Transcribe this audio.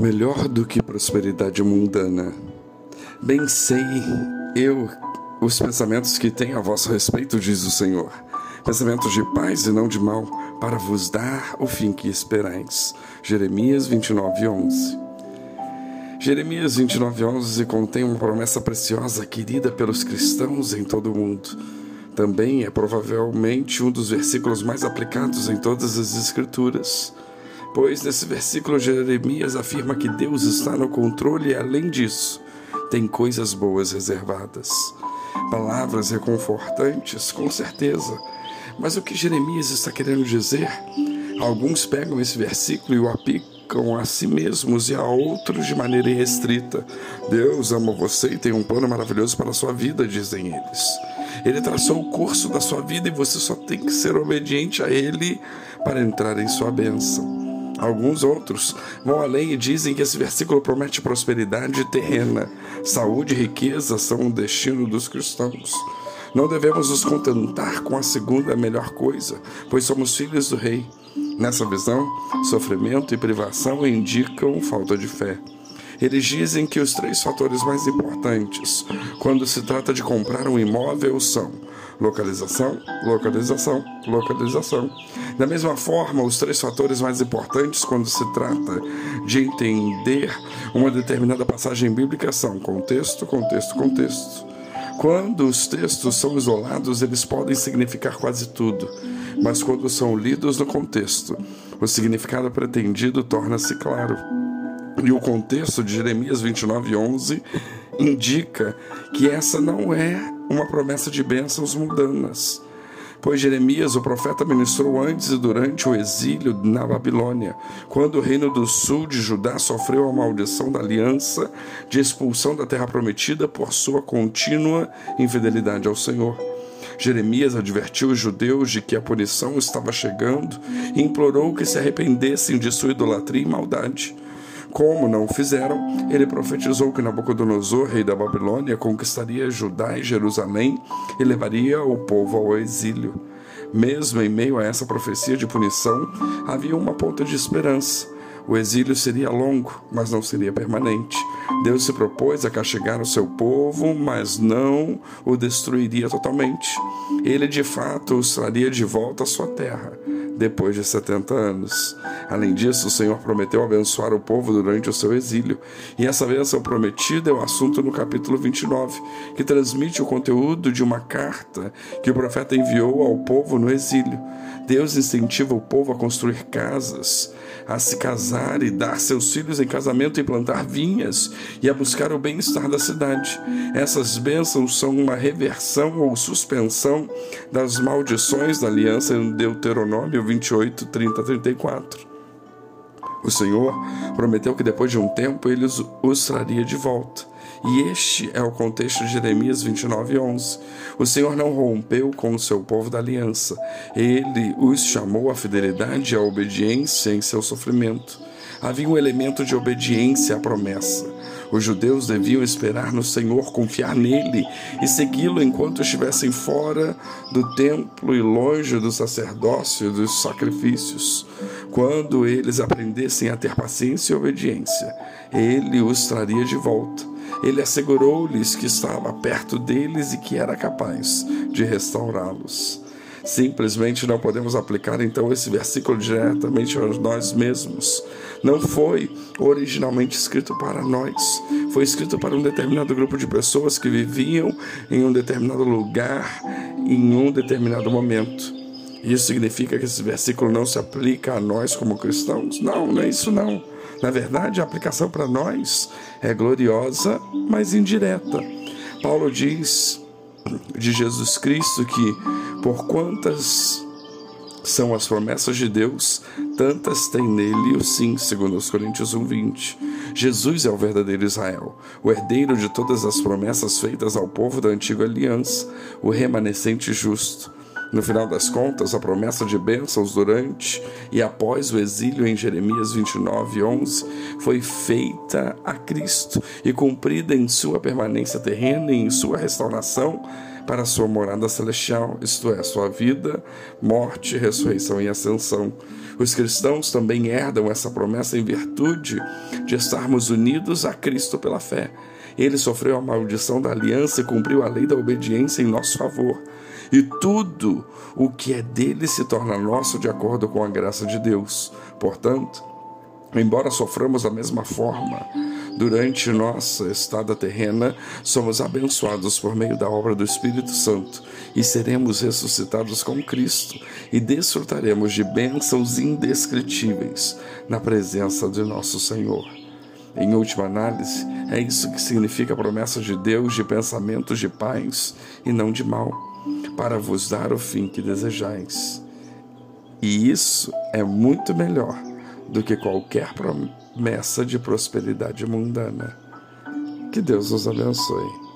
Melhor do que prosperidade mundana. Bem sei eu os pensamentos que tenho a vosso respeito, diz o Senhor. Pensamentos de paz e não de mal, para vos dar o fim que esperais. Jeremias 29, 11. Jeremias 29, 11 contém uma promessa preciosa querida pelos cristãos em todo o mundo. Também é provavelmente um dos versículos mais aplicados em todas as Escrituras. Pois nesse versículo Jeremias afirma que Deus está no controle e, além disso, tem coisas boas reservadas. Palavras reconfortantes, com certeza. Mas o que Jeremias está querendo dizer? Alguns pegam esse versículo e o aplicam a si mesmos e a outros de maneira irrestrita. Deus ama você e tem um plano maravilhoso para a sua vida, dizem eles. Ele traçou o curso da sua vida e você só tem que ser obediente a Ele para entrar em sua bênção. Alguns outros vão além e dizem que esse versículo promete prosperidade terrena, saúde e riqueza são o destino dos cristãos. Não devemos nos contentar com a segunda melhor coisa, pois somos filhos do Rei. Nessa visão, sofrimento e privação indicam falta de fé. Eles dizem que os três fatores mais importantes quando se trata de comprar um imóvel são localização, localização, localização. Da mesma forma, os três fatores mais importantes quando se trata de entender uma determinada passagem bíblica são contexto, contexto, contexto. Quando os textos são isolados, eles podem significar quase tudo, mas quando são lidos no contexto, o significado pretendido torna-se claro. E o contexto de Jeremias 29:11 indica que essa não é uma promessa de bênçãos mundanas. Pois Jeremias, o profeta, ministrou antes e durante o exílio na Babilônia, quando o reino do sul de Judá sofreu a maldição da aliança de expulsão da terra prometida por sua contínua infidelidade ao Senhor. Jeremias advertiu os judeus de que a punição estava chegando e implorou que se arrependessem de sua idolatria e maldade. Como não fizeram, ele profetizou que Nabucodonosor, rei da Babilônia, conquistaria Judá e Jerusalém e levaria o povo ao exílio. Mesmo em meio a essa profecia de punição, havia uma ponta de esperança. O exílio seria longo, mas não seria permanente. Deus se propôs a castigar o seu povo, mas não o destruiria totalmente. Ele de fato os traria de volta à sua terra depois de 70 anos. Além disso, o Senhor prometeu abençoar o povo durante o seu exílio, e essa bênção prometida é o assunto no capítulo 29, que transmite o conteúdo de uma carta que o profeta enviou ao povo no exílio. Deus incentiva o povo a construir casas, a se casar e dar seus filhos em casamento e plantar vinhas e a buscar o bem-estar da cidade. Essas bênçãos são uma reversão ou suspensão das maldições da aliança em Deuteronômio 28, 30 34. O Senhor prometeu que depois de um tempo ele os traria de volta. E este é o contexto de Jeremias 29, 11. O Senhor não rompeu com o seu povo da aliança. Ele os chamou à fidelidade e à obediência em seu sofrimento. Havia um elemento de obediência à promessa. Os judeus deviam esperar no Senhor, confiar nele e segui-lo enquanto estivessem fora do templo e longe do sacerdócio e dos sacrifícios. Quando eles aprendessem a ter paciência e obediência, ele os traria de volta. Ele assegurou-lhes que estava perto deles e que era capaz de restaurá-los. Simplesmente não podemos aplicar então esse versículo diretamente a nós mesmos. Não foi originalmente escrito para nós, foi escrito para um determinado grupo de pessoas que viviam em um determinado lugar, em um determinado momento. Isso significa que esse versículo não se aplica a nós como cristãos? Não, não é isso não. Na verdade, a aplicação para nós é gloriosa, mas indireta. Paulo diz de Jesus Cristo que por quantas são as promessas de Deus, tantas tem nele o sim, segundo os Coríntios 1:20. Jesus é o verdadeiro Israel, o herdeiro de todas as promessas feitas ao povo da antiga aliança, o remanescente justo. No final das contas, a promessa de bênçãos durante e após o exílio em Jeremias 29, 11 foi feita a Cristo e cumprida em sua permanência terrena e em sua restauração para sua morada celestial, isto é, sua vida, morte, ressurreição e ascensão. Os cristãos também herdam essa promessa em virtude de estarmos unidos a Cristo pela fé. Ele sofreu a maldição da aliança e cumpriu a lei da obediência em nosso favor. E tudo o que é dele se torna nosso de acordo com a graça de Deus. Portanto, embora soframos da mesma forma, durante nossa estada terrena, somos abençoados por meio da obra do Espírito Santo e seremos ressuscitados com Cristo e desfrutaremos de bênçãos indescritíveis na presença de nosso Senhor. Em última análise, é isso que significa a promessa de Deus de pensamentos de paz e não de mal, para vos dar o fim que desejais. E isso é muito melhor do que qualquer promessa de prosperidade mundana. Que Deus os abençoe.